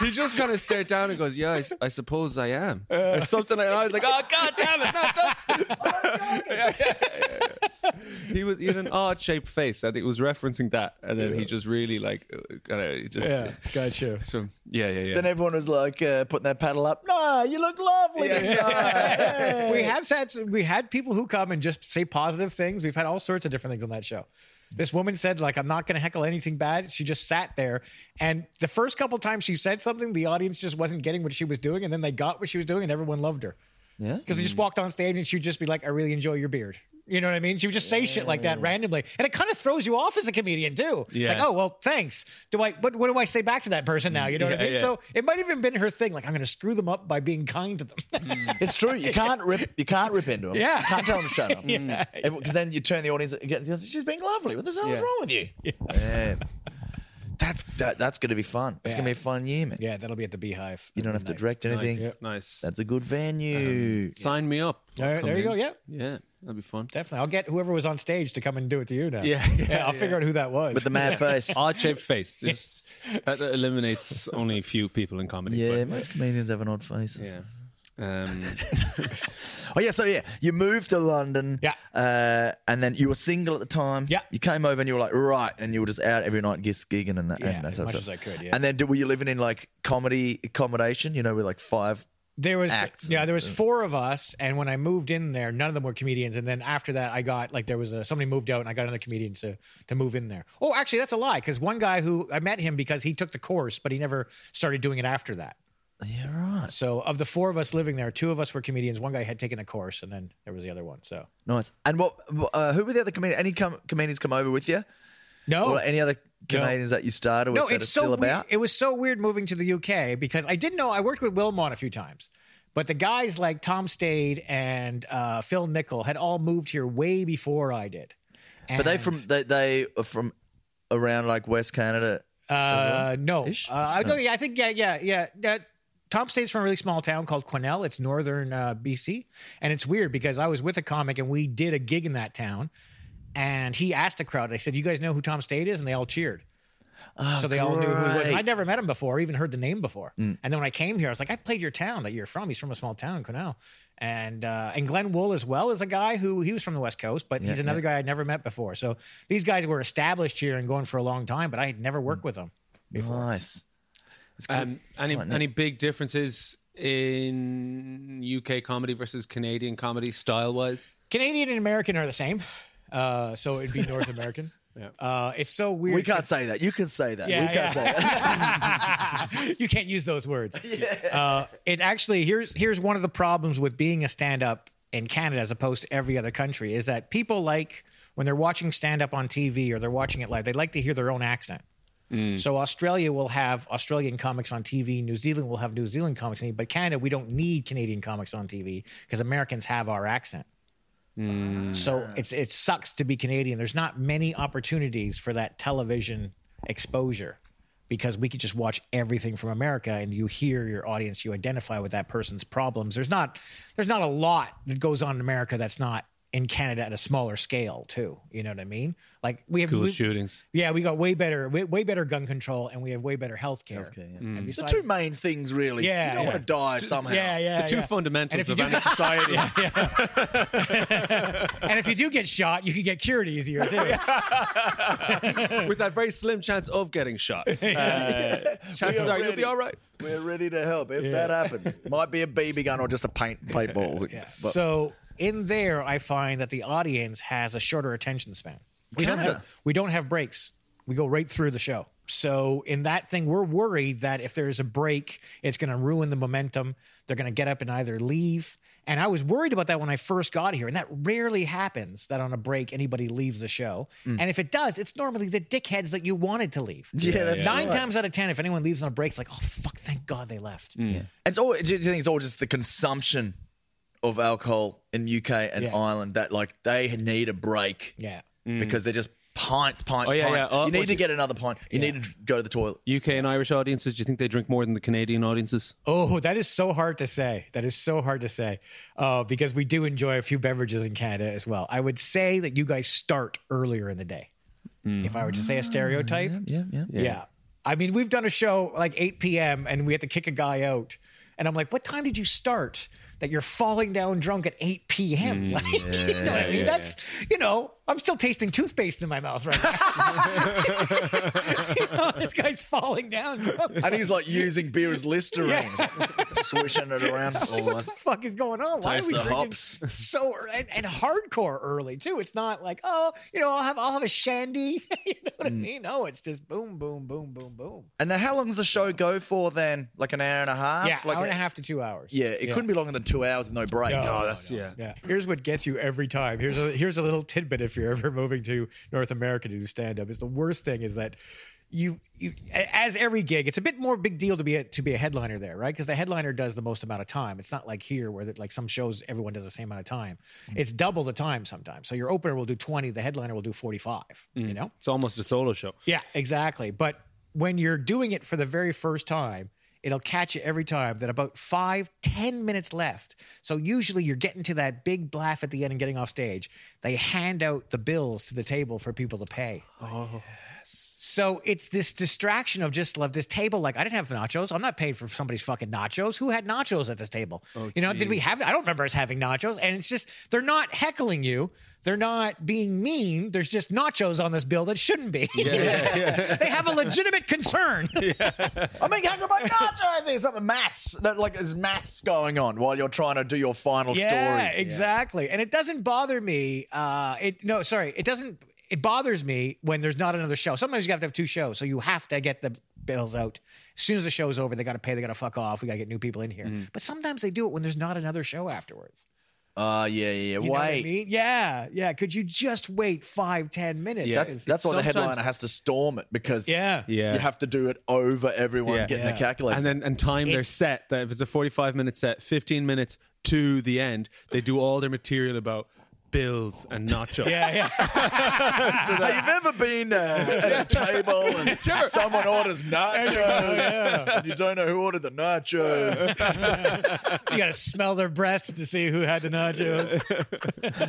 He just, just kind of stared down and goes, "Yeah, I suppose I am," or something. like that. I was like, "Oh God damn it!" No, oh, don't. Yeah, yeah, yeah. He was he had an odd shaped face. I think it was referencing that, and then he just really like, uh, kind of just. Yeah, gotcha. So yeah, yeah, yeah. Then everyone was like uh, putting their paddle up. Nah, you look lovely tonight. We have had we had people who come and just say positive things. We've had all sorts of different things on that show. This woman said, like, I'm not going to heckle anything bad. She just sat there. And the first couple times she said something, the audience just wasn't getting what she was doing. And then they got what she was doing and everyone loved her. Yeah. Because they just walked on stage and she would just be like, I really enjoy your beard. You know what I mean? She would just say shit like that randomly. And it kind of throws you off as a comedian, too. Yeah. Like, oh, well, thanks. Do I, what, what do I say back to that person now? You know what I Yeah, mean? yeah. So it might have even been her thing. Like, I'm going to screw them up by being kind to them. It's true. You can't rip. You can't rip into them. Yeah. You can't tell them to shut up. Yeah. Because then you turn the audience. Against, She's being lovely. What the hell is Yeah. wrong with you? Yeah. That's that, that's going to be fun. It's Yeah. going to be a fun year, man. yeah, that'll be at the Beehive. You don't have to direct anything. nice, nice. That's a good venue. Um, sign me up. All right, Come there you go. in. Yeah. yeah, that'd be fun. Definitely. I'll get whoever was on stage to come and do it to you now. Yeah, Yeah, I'll figure out who that was. With the mad face. Odd shaped face. Just, that eliminates only a few people in comedy. yeah, but- most comedians have an odd face. yeah. Um, Oh yeah, so yeah, you moved to London. Yeah. Uh, and then you were single at the time. Yeah. You came over and you were like, right, and you were just out every night gis- gigging and that. Yeah, and that as much stuff. as I could, yeah. And then did, were you living in like comedy accommodation? You know, with like five. there was acts yeah, and- there was four of us, and when I moved in there, none of them were comedians. And then after that, I got like there was a somebody moved out, and I got another comedian to to move in there. Oh, actually, that's a lie because one guy who I met him because he took the course, but he never started doing it after that. Yeah, right. So of the four of us living there, two of us were comedians. One guy had taken a course, and then there was the other one. So Nice. And what? Uh, who were the other comedians? Any com- comedians come over with you? no, Or any other comedians that you started with no, that it's so still weird. about? It was so weird moving to the UK because I didn't know I worked with Wilmot a few times, but the guys like Tom Stade and uh, Phil Nichol had all moved here way before I did. but they from they they are from around like West Canada. uh, no, Ish? uh, I no, yeah, I think yeah, yeah, yeah. Uh, Tom Stade's from a really small town called Quesnel. It's northern uh, BC, and it's weird because I was with a comic and we did a gig in that town, and he asked the crowd. I said, "You guys know who Tom Stade is?" And they all cheered. so they all knew who he was. I'd never met him before, or even heard the name before. And then when I came here, I was like, I played your town that you're from. He's from a small town Quesnel. And uh, and Glenn Wool as well is a guy who he was from the West Coast, but he's another guy I'd never met before. So these guys were established here and going for a long time, but I had never worked with them. Before. Nice. It's good. um, any tight-knit. any big differences in UK comedy versus Canadian comedy style wise? Canadian and American are the same. Uh, so it'd be North American. Yeah. Uh, it's so weird. we can't say that. You can say that. Yeah, we can't yeah. say that. you can't use those words. Uh, it actually here's here's one of the problems with being a stand up in Canada as opposed to every other country is that people like when they're watching stand up on TV or they're watching it live, they like to hear their own accent. Mm. So Australia will have Australian comics on TV, New Zealand will have New Zealand comics on TV, but Canada we don't need Canadian comics on TV because Americans have our accent. Mm. So it's it sucks to be Canadian. There's not many opportunities for that television exposure because we could just watch everything from America and you hear your audience, you identify with that person's problems. There's not there's not a lot that goes on in America that's not in Canada at a smaller scale too. You know what I mean? Like we have School we- shootings. yeah, we got way better way, way better gun control and we have way better health care. Healthcare, yeah. And The two main things, really. Yeah, you don't yeah. want to die somehow. yeah, yeah, The two yeah. fundamentals if you of do- any society. and if you do get shot, you can get cured easier too. With that very slim chance of getting shot. Uh, chances are are you'll be all right. We're ready to help if that happens. Might be a BB gun or just a paint paintball. Yeah. But so in there, I find that the audience has a shorter attention span. We don't have we don't have breaks. We go right through the show. So in that thing, we're worried that if there's a break, it's going to ruin the momentum. They're going to get up and either leave. And I was worried about that when I first got here, and that rarely happens. That on a break anybody leaves the show, mm. and if it does, it's normally the dickheads that you wanted to leave. Yeah, that's nine right. times out of ten, if anyone leaves on a break, it's like, oh fuck, thank God they left. Mm. Yeah. it's all. Do you think it's all just the consumption of alcohol in UK and Yeah. Ireland that like they need a break Yeah. Mm. because they're just pints, pints, Oh, yeah, pints. yeah. Oh, you need what to you- get another pint. You need to go to the toilet. UK and Irish audiences, do you think they drink more than the Canadian audiences? Oh, that is so hard to say. That is so hard to say uh, because we do enjoy a few beverages in Canada as well. I would say that you guys start earlier in the day. Mm. If I were to say a stereotype, Yeah, yeah. yeah. I mean, we've done a show like 8 p.m. and we had to kick a guy out. And I'm like, what time did you start? That you're falling down drunk at 8 p.m. Like, you know what I mean? That's, you know, I'm still tasting toothpaste in my mouth right now. You know, this guy's falling down. And he's like using beer as Listerine, swishing it around. Oh, what the fuck is going on? Why are we the drinking hops. so and, and hardcore early too? It's not like oh, you know, I'll have I'll have a shandy. you know what I mm. mean? No, it's just boom, boom, boom, boom, boom. And then how long does the show go for then? Like an hour and a half? Yeah, like hour and a half to two hours. Yeah, it couldn't be longer than two hours with no break. No, Oh, no, that's no. yeah. Yeah. Here's what gets you every time. Here's a here's a little tidbit if you're ever moving to North America to do stand up. Is the worst thing is that you you as every gig, it's a bit more big deal to be a, to be a headliner there, right? Because the headliner does the most amount of time. It's not like here where like some shows everyone does the same amount of time. Mm-hmm. It's double the time sometimes. So your opener will do 20, the headliner will do 45, you mm-hmm. know? It's almost a solo show. Yeah, exactly. But when you're doing it for the very first time, it'll catch you every time that about five, ten minutes left. So usually you're getting to that big laugh at the end and getting off stage. They hand out the bills to the table for people to pay. Oh. So it's this distraction of just love this table. Like I didn't have nachos. I'm not paying for somebody's fucking nachos. Who had nachos at this table? you know, did we have? I don't remember us having nachos. And it's just they're not heckling you. They're not being mean. There's just nachos on this bill that shouldn't be. they have a legitimate concern. I mean, how come I not I see something maths that like there's maths going on while you're trying to do your final story. Yeah, story. exactly. And it doesn't bother me. Uh, it no, sorry, it doesn't. It bothers me when there's not another show. Sometimes you have to have two shows, so you have to get the bills out as soon as the show's over. They got to pay. They got to fuck off. We got to get new people in here. But sometimes they do it when there's not another show afterwards. Uh, yeah, yeah, yeah. You Wait. I mean? Yeah, yeah. Could you just wait five, ten minutes? Yeah. That's, that's why the headliner has to storm it because yeah, Yeah. you have to do it over everyone Yeah. getting Yeah. the calculator. And then and time their set that if it's a 45 minute set, 15 minutes to the end, they do all their material about bills and nachos. yeah, yeah. Have you ever been uh, at a table and someone orders nachos and you don't know who ordered the nachos? you got to smell their breaths to see who had the nachos.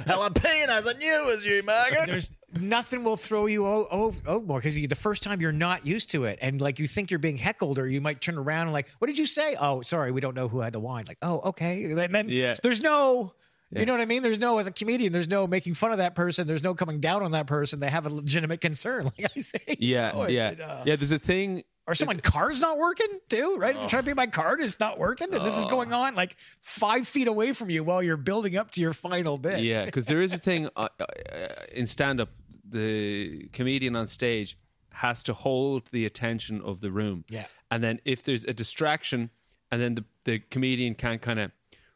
Jalapenos, I knew it was you, Margaret. There's nothing will throw you o- o- over more because the first time you're not used to it, and like you think you're being heckled, or you might turn around and like, "What did you say?" Oh, sorry, we don't know who had the wine. Like, oh, okay. And then Yeah. there's no. You know what I mean? There's no, as a comedian, there's no making fun of that person. There's no coming down on that person. They have a legitimate concern, like I say. Yeah, Oh, yeah, it, uh, yeah. There's a thing. Or someone car's not working too, right? You're trying to pay my card, it's not working, and this is going on like five feet away from you while you're building up to your final bit. Yeah, because there is a thing uh, uh, in stand up. The comedian on stage has to hold the attention of the room. Yeah. and then if there's a distraction, and then the the comedian can't kind of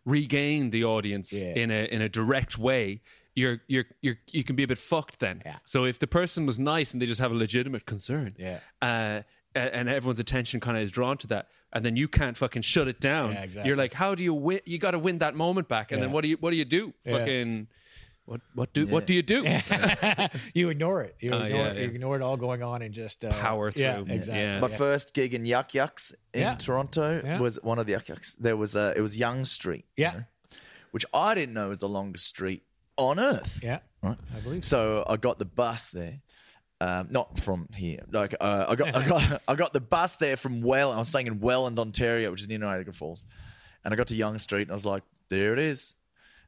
regain the audience Yeah. in a in a direct way. You're you're you're you can be a bit fucked then. Yeah. So if the person was nice and they just have a legitimate concern, Yeah. uh, and everyone's attention kind of is drawn to that, and then you can't fucking shut it down. Yeah, exactly. You're like, how do you win? You got to win that moment back, and then what do you what do you do? Yeah. Fucking what what do what do you do? you ignore it. You Oh, ignore, yeah, it. yeah. You ignore it all going on and just uh, Power Yeah, through. exactly. Yeah. My first gig in Yuk Yuk's in Yeah. Toronto Yeah. was one of the Yuk Yuk's. There was a it was Yonge Street, Yeah, which I didn't know was the longest street on earth. yeah. Right. I believe. So I got the bus there. Um, not from here. Like uh, I got, I got, I got the bus there from Well. I was staying in Welland, Ontario, which is near Niagara Falls, and I got to Yonge Street, and I was like, "There it is."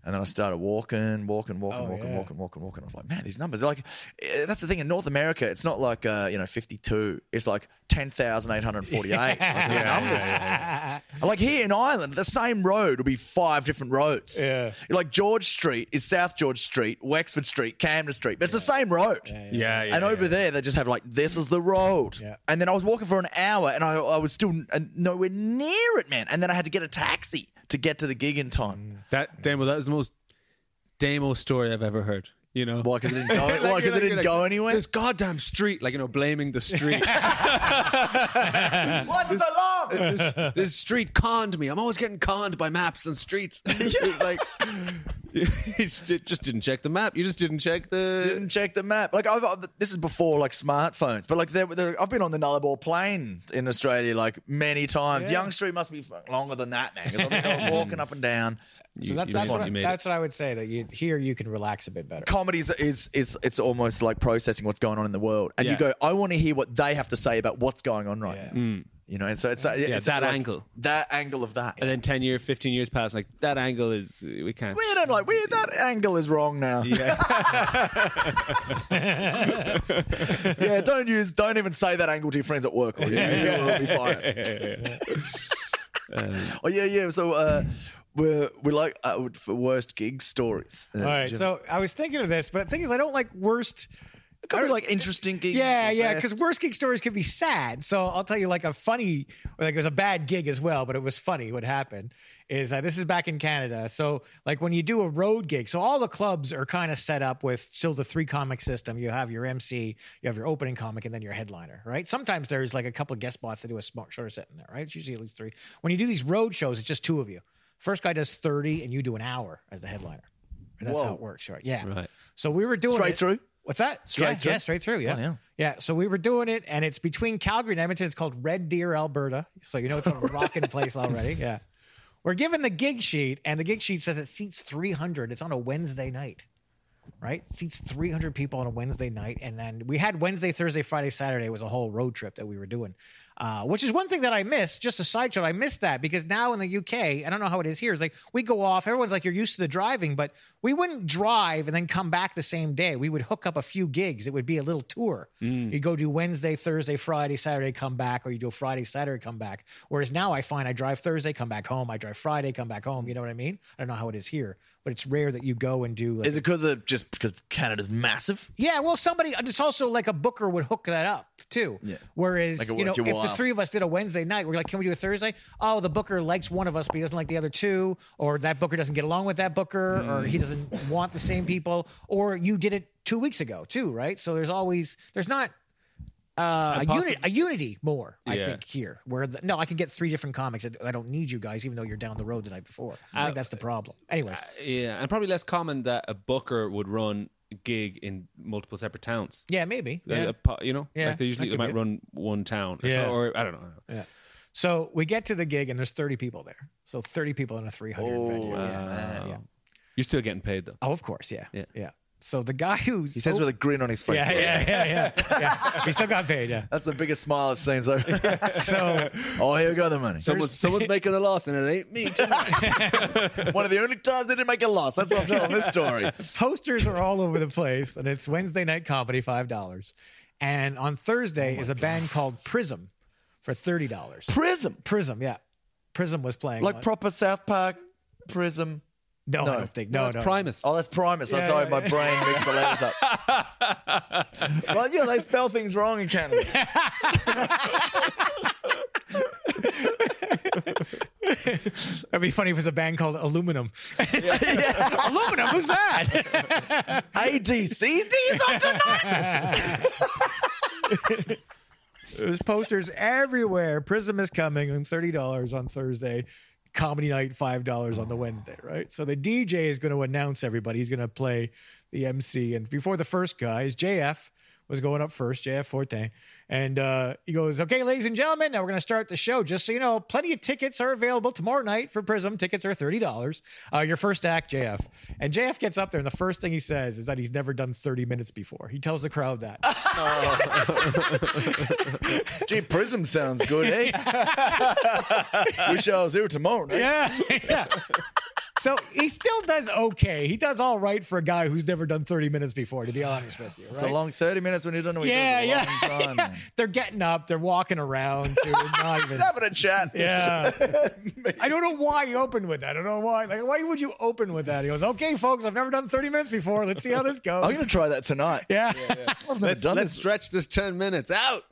And then I started walking, walking, walking, Oh, walking, yeah. walking, walking, walking. I was like, man, these numbers. They're like, eh, that's the thing in North America. It's not like uh, you know, fifty-two. It's like ten thousand eight hundred forty-eight. like, the numbers. Like here in Ireland, the same road will be five different roads. Yeah. Like George Street is South George Street, Wexford Street, Camden Street, but it's the same road. Yeah, yeah. and over there, they just have like, this is the road. Yeah. And then I was walking for an hour and I, I was still uh, nowhere near it, man. And then I had to get a taxi to get to the gig in time. Mm. that Damo, that was the most Damo story I've ever heard. You know, Why? Because it didn't go, Like, why, 'cause you're it didn't you're go anywhere? This goddamn street, like you know, blaming the street. Why is it so long? this, this street conned me. I'm always getting conned by maps and streets. It's like, you just, just didn't check the map. You just didn't check the. Didn't check the map. Like I've, I've- this is before like smartphones, but like there, there, I've been on the Nullarbor Plain in Australia like many times. Yonge Street must be longer than that, man. Because I've been walking up and down. You- So that, that's, what, I- that's what I would say. That you here you can relax a bit better. Comedy is, is is it's almost like processing what's going on in the world, and you go, I want to hear what they have to say about what's going on right Yeah. now. Mm. You know, and so it's, uh, it's that like angle. that angle of that. And then ten years, fifteen years pass. Like that angle is we can't. we don't like we that angle is wrong now. Yeah, yeah don't use, don't even say that angle to your friends at work, or you, you will be fired. oh yeah, yeah. So uh, we're we like uh, for worst gig stories. Uh, All right. Jim. So I was thinking of this, but the thing is, I don't like worst. It could be like interesting gigs. Yeah, yeah, because worst gig stories can be sad. So I'll tell you like a funny, or like it was a bad gig as well, but it was funny. What happened is that this is back in Canada. So like when you do a road gig, so all the clubs are kind of set up with still the three comic system. You have your MC, you have your opening comic, and then your headliner, right? Sometimes there's like a couple of guest spots that do a smart shorter set in there, right? It's usually at least three. When you do these road shows, it's just two of you. First guy does 30 and you do an hour as the headliner. That's how it works, right? Yeah. Right. So we were doing Straight it- through? What's that? Straight yeah, through? Yeah, straight through. Yeah. Bloody hell. Yeah. So we were doing it, and it's between Calgary and Edmonton. It's called Red Deer, Alberta. So you know it's a rocking place already. Yeah. We're given the gig sheet, and the gig sheet says it seats 300. It's on a Wednesday night, right? It seats 300 people on a Wednesday night. And then we had Wednesday, Thursday, Friday, Saturday. It was a whole road trip that we were doing, uh, which is one thing that I missed. Just a side show. I missed that because now in the UK, I don't know how it is here. It's like we go off, everyone's like, you're used to the driving, but we wouldn't drive and then come back the same day. We would hook up a few gigs. It would be a little tour. You go do Wednesday, Thursday, Friday, Saturday, come back, or you do a Friday, Saturday, come back. Whereas now I find I drive Thursday, come back home. I drive Friday, come back home. You know what I mean? I don't know how it is here, but it's rare that you go and do. Like, Is it because of just because Canada's massive? yeah, well, somebody. It's also like a booker would hook that up too. Yeah. Whereas Like you know, worth your if the while. three of us did a Wednesday night, we're like, can we do a Thursday? Oh, the booker likes one of us, but he doesn't like the other two, or that booker doesn't get along with that booker, or he doesn't mm. want the same people, or you did it two weeks ago too, right? So there's always there's not. Uh, a, unit, a unity more, I Yeah. think here. Where the, no, I can get three different comics. I- I don't need you guys, even though you're down the road the night before. I think uh, that's the problem. Anyways, uh, Yeah, and probably less common that a booker would run a gig in multiple separate towns. yeah, maybe. Like Yeah. a you know, Yeah, like they usually they might it. run one town. or Yeah. so- or I don't know. Yeah. So we get to the gig and there's 30 people there. So 30 people in a 300 Oh, venue. Yeah. man. yeah. You're still getting paid though. Oh, of course. Yeah. Yeah. Yeah. So the guy who's He says oh, with a grin on his face. yeah, yeah, yeah, yeah, yeah. He still got paid. Yeah. That's the biggest smile I've seen. So, So oh, here we go, the money. Someone's, someone's making a loss, and it ain't me tonight. One of the only times they didn't make a loss. That's what I'm telling this story. posters are all over the place, and it's Wednesday night comedy, five dollars, and on Thursday oh is a band called Prism for thirty dollars. Prism, Prism, yeah. Prism was playing like on- proper South Park Prism. No, I no. don't think no, no, Primus. Oh, that's Primus. I'm sorry, yeah, my brain mixed the letters up. well, yeah, they spell things wrong in Canada. That'd be funny if it was a band called Aluminum. Aluminum, who's that? ADC, these are tonight. There's posters everywhere. Prism is coming on thirty dollars on Thursday. Comedy night five dollars on the Wednesday, right? So the DJ is going to announce everybody. He's going to play the MC, and before the first guys, JF was going up first, JF Forte, and uh, he goes, "Okay, ladies and gentlemen, now we're going to start the show. Just so you know, plenty of tickets are available tomorrow night for Prism. Tickets are thirty dollars. Uh, your first act, JF." And JF gets up there, and the first thing he says is that he's never done thirty minutes before. He tells the crowd that. Gee, Prism sounds good, eh? Wish I was here tomorrow night. Yeah, yeah. So he still does okay. He does all right for a guy who's never done 30 minutes before, to be honest with you. It's a long 30 minutes when you don't know what yeah, you're yeah. doing. A long time, man. They're getting up, they're walking around, dude, not even. Having a chat. Yeah. I don't know why he opened with that. I don't know why. Like, why would you open with that? He goes, okay, folks, I've never done 30 minutes before. Let's see how this goes. I'm going to try that tonight. yeah. yeah I've never let's done let's this. stretch this ten minutes out.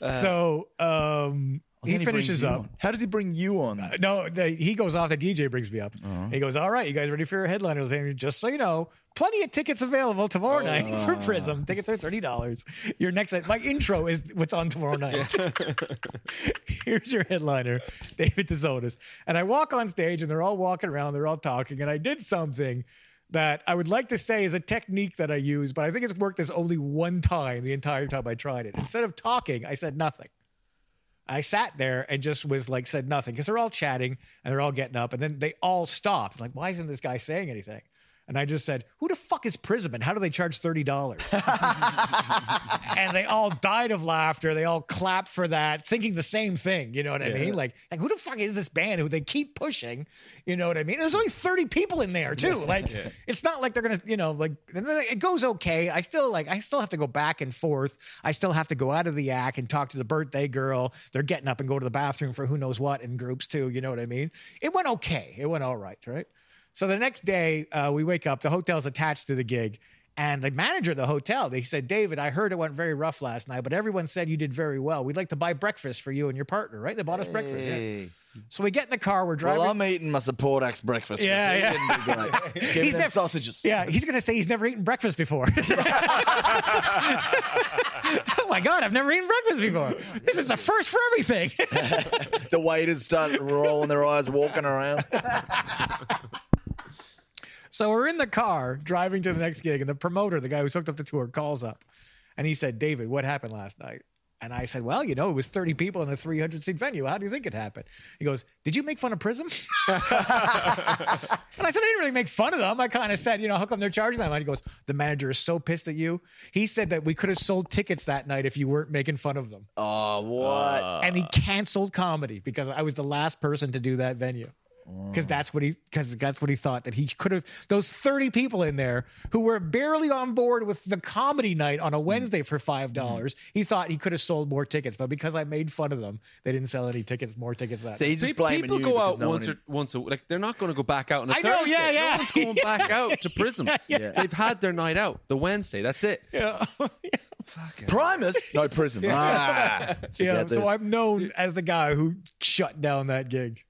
so, um, he finishes up. on. How does he bring you on? No, the, he goes off. The DJ brings me up. Uh-huh. He goes, "All right, you guys ready for your headliners?" And just so you know, plenty of tickets available tomorrow Oh. night for Prism. Tickets are thirty dollars. Your next, my intro is what's on tomorrow night. Here's your headliner, David DeZotis. And I walk on stage, and they're all walking around. They're all talking, and I did something. That I would like to say is a technique that I use, but I think it's worked this only one time the entire time I tried it. Instead of talking, I said nothing. I sat there and just was like said nothing because they're all chatting and they're all getting up and then they all stopped. Like, why isn't this guy saying anything? And I just said, "Who the fuck is Prism and how do they charge thirty dollars?" and they all died of laughter. They all clapped for that, thinking the same thing. You know what I mean? Like, like who the fuck is this band who they keep pushing? You know what I mean? There's only thirty people in there too. Like, it's not like they're gonna, you know, like it goes okay. I still like, I still have to go back and forth. I still have to go out of the act and talk to the birthday girl. They're getting up and go to the bathroom for who knows what in groups too. You know what I mean? It went okay. It went all right, right? So the next day, uh, we wake up. The hotel's attached to the gig. And the manager of the hotel, they said, David, I heard it went very rough last night, but everyone said you did very well. We'd like to buy breakfast for you and your partner, right? They bought us breakfast. yeah. So we get in the car, we're driving. Well, I'm eating my support act's breakfast. Yeah, yeah. didn't do great. Give me He's never- sausages. yeah, he's going to say he's never eaten breakfast before. oh my God, I've never eaten breakfast before. This is a first for everything. The waiters start rolling their eyes, walking around. So we're in the car driving to the next gig, and the promoter, the guy who's hooked up the tour, calls up and he said, David, what happened last night? And I said, Well, you know, it was 30 people in a 300 seat venue. How do you think it happened? He goes, Did you make fun of Prism? and I said, I didn't really make fun of them. I kind of said, You know, how come they're charging that much? He goes, The manager is so pissed at you. He said that we could have sold tickets that night if you weren't making fun of them. Oh, what? and he canceled comedy because I was the last person to do that venue. Because that's what he because that's what he thought that he could have those 30 people in there who were barely on board with the comedy night on a Wednesday for five dollars. He thought he could have sold more tickets, but because I made fun of them, they didn't sell any tickets, more tickets that So he's just blaming people you go out no one once is- or once a like they're not going to go back out on a I know, Thursday. yeah, yeah. No one's going back out to Prism. Yeah. They've had their night out. The Wednesday, that's it. Yeah. Primus? No, Prism. Ah, yeah, forget so this. I'm known as the guy who shut down that gig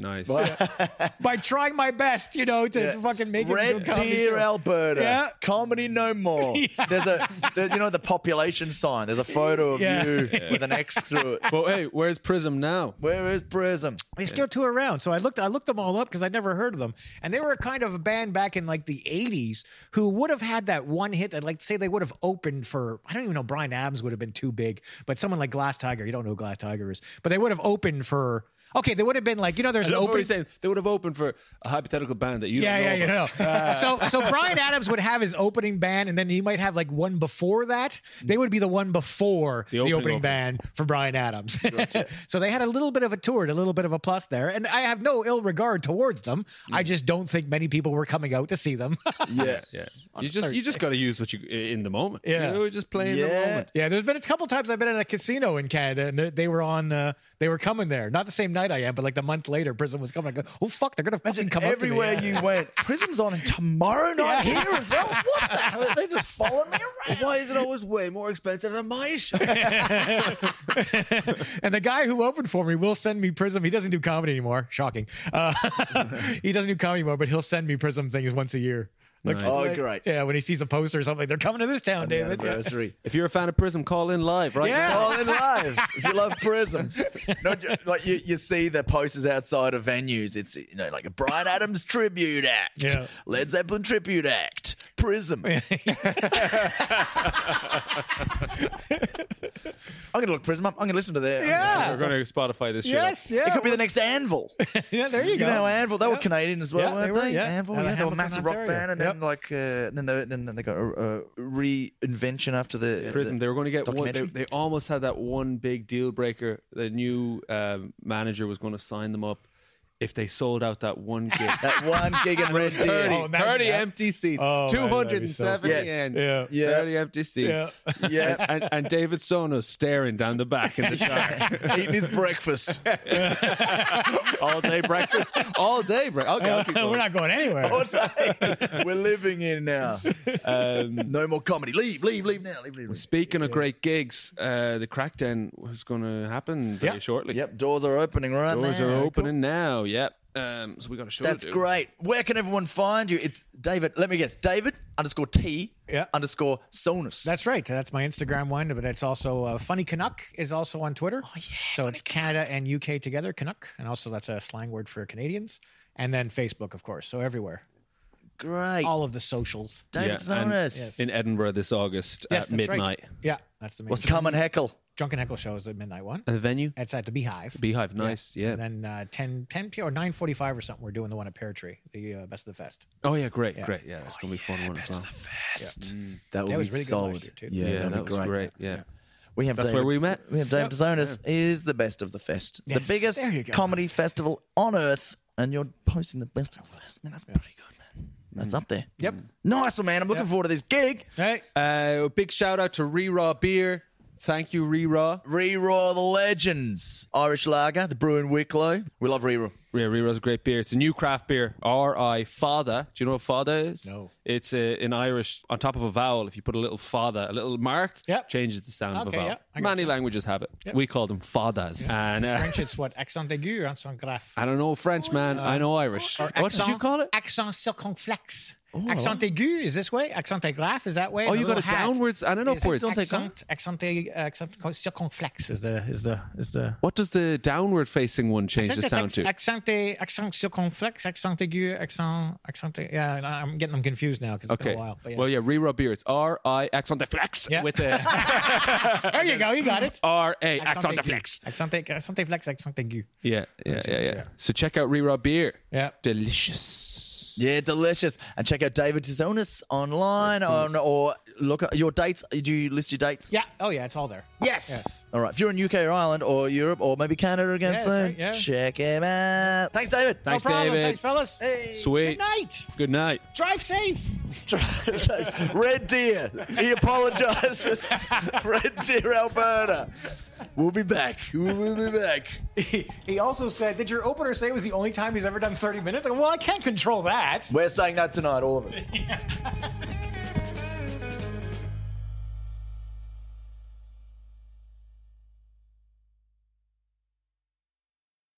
Nice. by trying my best, you know, to fucking make it into a Red comedy Deer, show. Alberta. Yeah. Comedy no more. There's a, the, you know, the population sign. There's a photo of Yeah. you with an X through it. Well, hey, where's Prism now? Where is Prism? They still tour around. So I looked I looked them all up because I'd never heard of them. And they were a kind of a band back in like the 80s who would have had that one hit that like say they would have opened for I don't even know Bryan Adams would have been too big, but someone like Glass Tiger, you don't know who Glass Tiger is, but they would have opened for Okay, they would have been like, you know, there's an open saying. They would have opened for a hypothetical band that you yeah, yeah, know you about. know. so, so Bryan Adams would have his opening band, and then he might have like one before that. They would be the one before the, opening opening, opening. band for Bryan Adams. so they had a little bit of a tour, a little bit of a plus there, and I have no ill regard towards them. I just don't think many people were coming out to see them. Yeah. Yeah, you just you just got to use what you in the moment. Yeah. you know, just play in the moment. yeah, there's been a couple times I've been at a casino in Canada, and they- they were on, uh, they were coming there. Not the same night I am, but like the month later, Prism was coming. I go, oh fuck, they're gonna fucking come up to me. Everywhere you went, Prism's on tomorrow night Yeah. here as well. What the hell? They just following me around. Why is it always way more expensive than my show? and the guy who opened for me will send me Prism. He doesn't do comedy anymore. Shocking. Uh, he doesn't do comedy anymore, but he'll send me Prism things once a year. Like, Oh, like- great. Yeah, when he sees a poster or something, they're coming to this town, David. Yeah. Anniversary. if you're a fan of Prism, call in live right Yeah. now. Call in live if you love Prism. Not ju- like you, you see the posters outside of venues. It's you know like a Bryan Adams tribute act, Yeah. Led Zeppelin tribute act, Prism. I'm gonna look Prism up. I'm gonna listen to their. Yeah. We're going to Spotify this show. Yes, yeah. It could be the next Anvil. yeah, there you You go. know Anvil, they were Yeah. Canadian as well, Yeah, weren't they they? were, yeah. Anvil, Out of yeah, they were a Hamilton, massive rock Ontario. band, and Yep. then like uh, then they then, then they got a, a reinvention after the Prism. They were going to get one. They, documentary. they almost had that one big deal breaker. The new um, manager was going to sign them up if they sold out that one gig. That one gig in Red 30, Oh, 30 empty seats. Oh, man, so 270 fun. and Yeah. Yeah. 30 empty seats. Yeah. And, and David Tsonos staring down the back in the shower. Eating his breakfast. all day breakfast. All day breakfast. Okay, I'll We're not going anywhere. We're living in now. Um, No more comedy. Leave, leave, leave now. Leave, leave. leave. Speaking of great gigs, uh, the Crackdown was going to happen very Yep. shortly. Yep, doors are opening right Doors now. are opening now. Yep. Um, so we got a show. That's to do. great. Where can everyone find you? It's David. Let me guess. David underscore T Yeah. underscore Sonus. That's right. That's my Instagram one, but it's also uh, Funny Canuck is also on Twitter. Oh yeah. So it's Canada and UK together, Canuck, and also that's a slang word for Canadians. And then Facebook, of course. So everywhere, great. all of the socials. David Yeah, and Tsonos. in Edinburgh this August Yes, at that's right. midnight. Yeah, that's the main. What's the- Come and heckle. Drunken Heckle show is the midnight one. And the venue? It's at the Beehive. Beehive. Nice. Yeah. And then uh, 10, 10 p or nine forty five or something. We're doing the one at Pear Tree, the uh, best of the fest. Oh yeah, great, great. Yeah, it's gonna be a fun one as well. Best. That would That was be really good solid. last year, too. Yeah, Yeah, that'd that be was great. great. Yeah. We have That's David, where we met. We have David Yep. Tsonos is the best of the fest, Yes. the biggest There you go. comedy festival on earth, and you're posting the best of the fest. Man, that's pretty good, man. That's up there. Yep. Nice one, man. I'm looking forward to this gig. Hey, Uh, big shout out to Re Raw Beer. Thank you, Re Raw. Re-Raw the Legends. Irish Lager, the brewing Wicklow. We love Re-Raw. Yeah, Re Raw's a great beer. It's a new craft beer. R I Fada. Do you know what Fada is? No. It's uh, in Irish on top of a vowel. If you put a little fada, a little mark, Yep. changes the sound of a vowel. yeah, I got Many you. languages have it. We call them Fadas. And uh, French, it's what accent aigu or accent grave. I don't know French, man. I know Irish. Or What did you call it? Accent circonflexe. accent aigu is this way. Accent grave is that way. Oh, you the got a little hat downwards and an is upwards. Accent, accent, accent uh, circonflexe is the is the is the. What does the downward facing one change the sound to? Accent, accent circonflexe, accent aigu, accent, accent. Yeah, I'm getting them confused now because it's Okay. been a while. But yeah. Well, yeah, Re Raw Beer. It's R I accent flex Yeah. with the there you go. You got it. R A accent aigu. flex. Accent, accent flex, accent aigu. Yeah, yeah, yeah, yeah. So check out Re Raw Beer. Yeah. Delicious. Yeah, delicious. And check out David Tsonos online on or look at your dates. Do you list your dates? Yeah. Oh yeah, it's all there. Yes. Yes. All right. If you're in UK or Ireland or Europe or maybe Canada again Yeah, soon, right, yeah. check him out. Thanks, David. Thanks, no problem. David. Thanks, fellas. Hey. Sweet. Good night. Good night. Drive safe. Drive safe. Red Deer. He apologizes. Red Deer, Alberta. We'll be back. We'll be back. He, he also said, "Did your opener say it was the only time he's ever done 30 minutes?" I go, well, I can't control that. We're saying that tonight, all of us.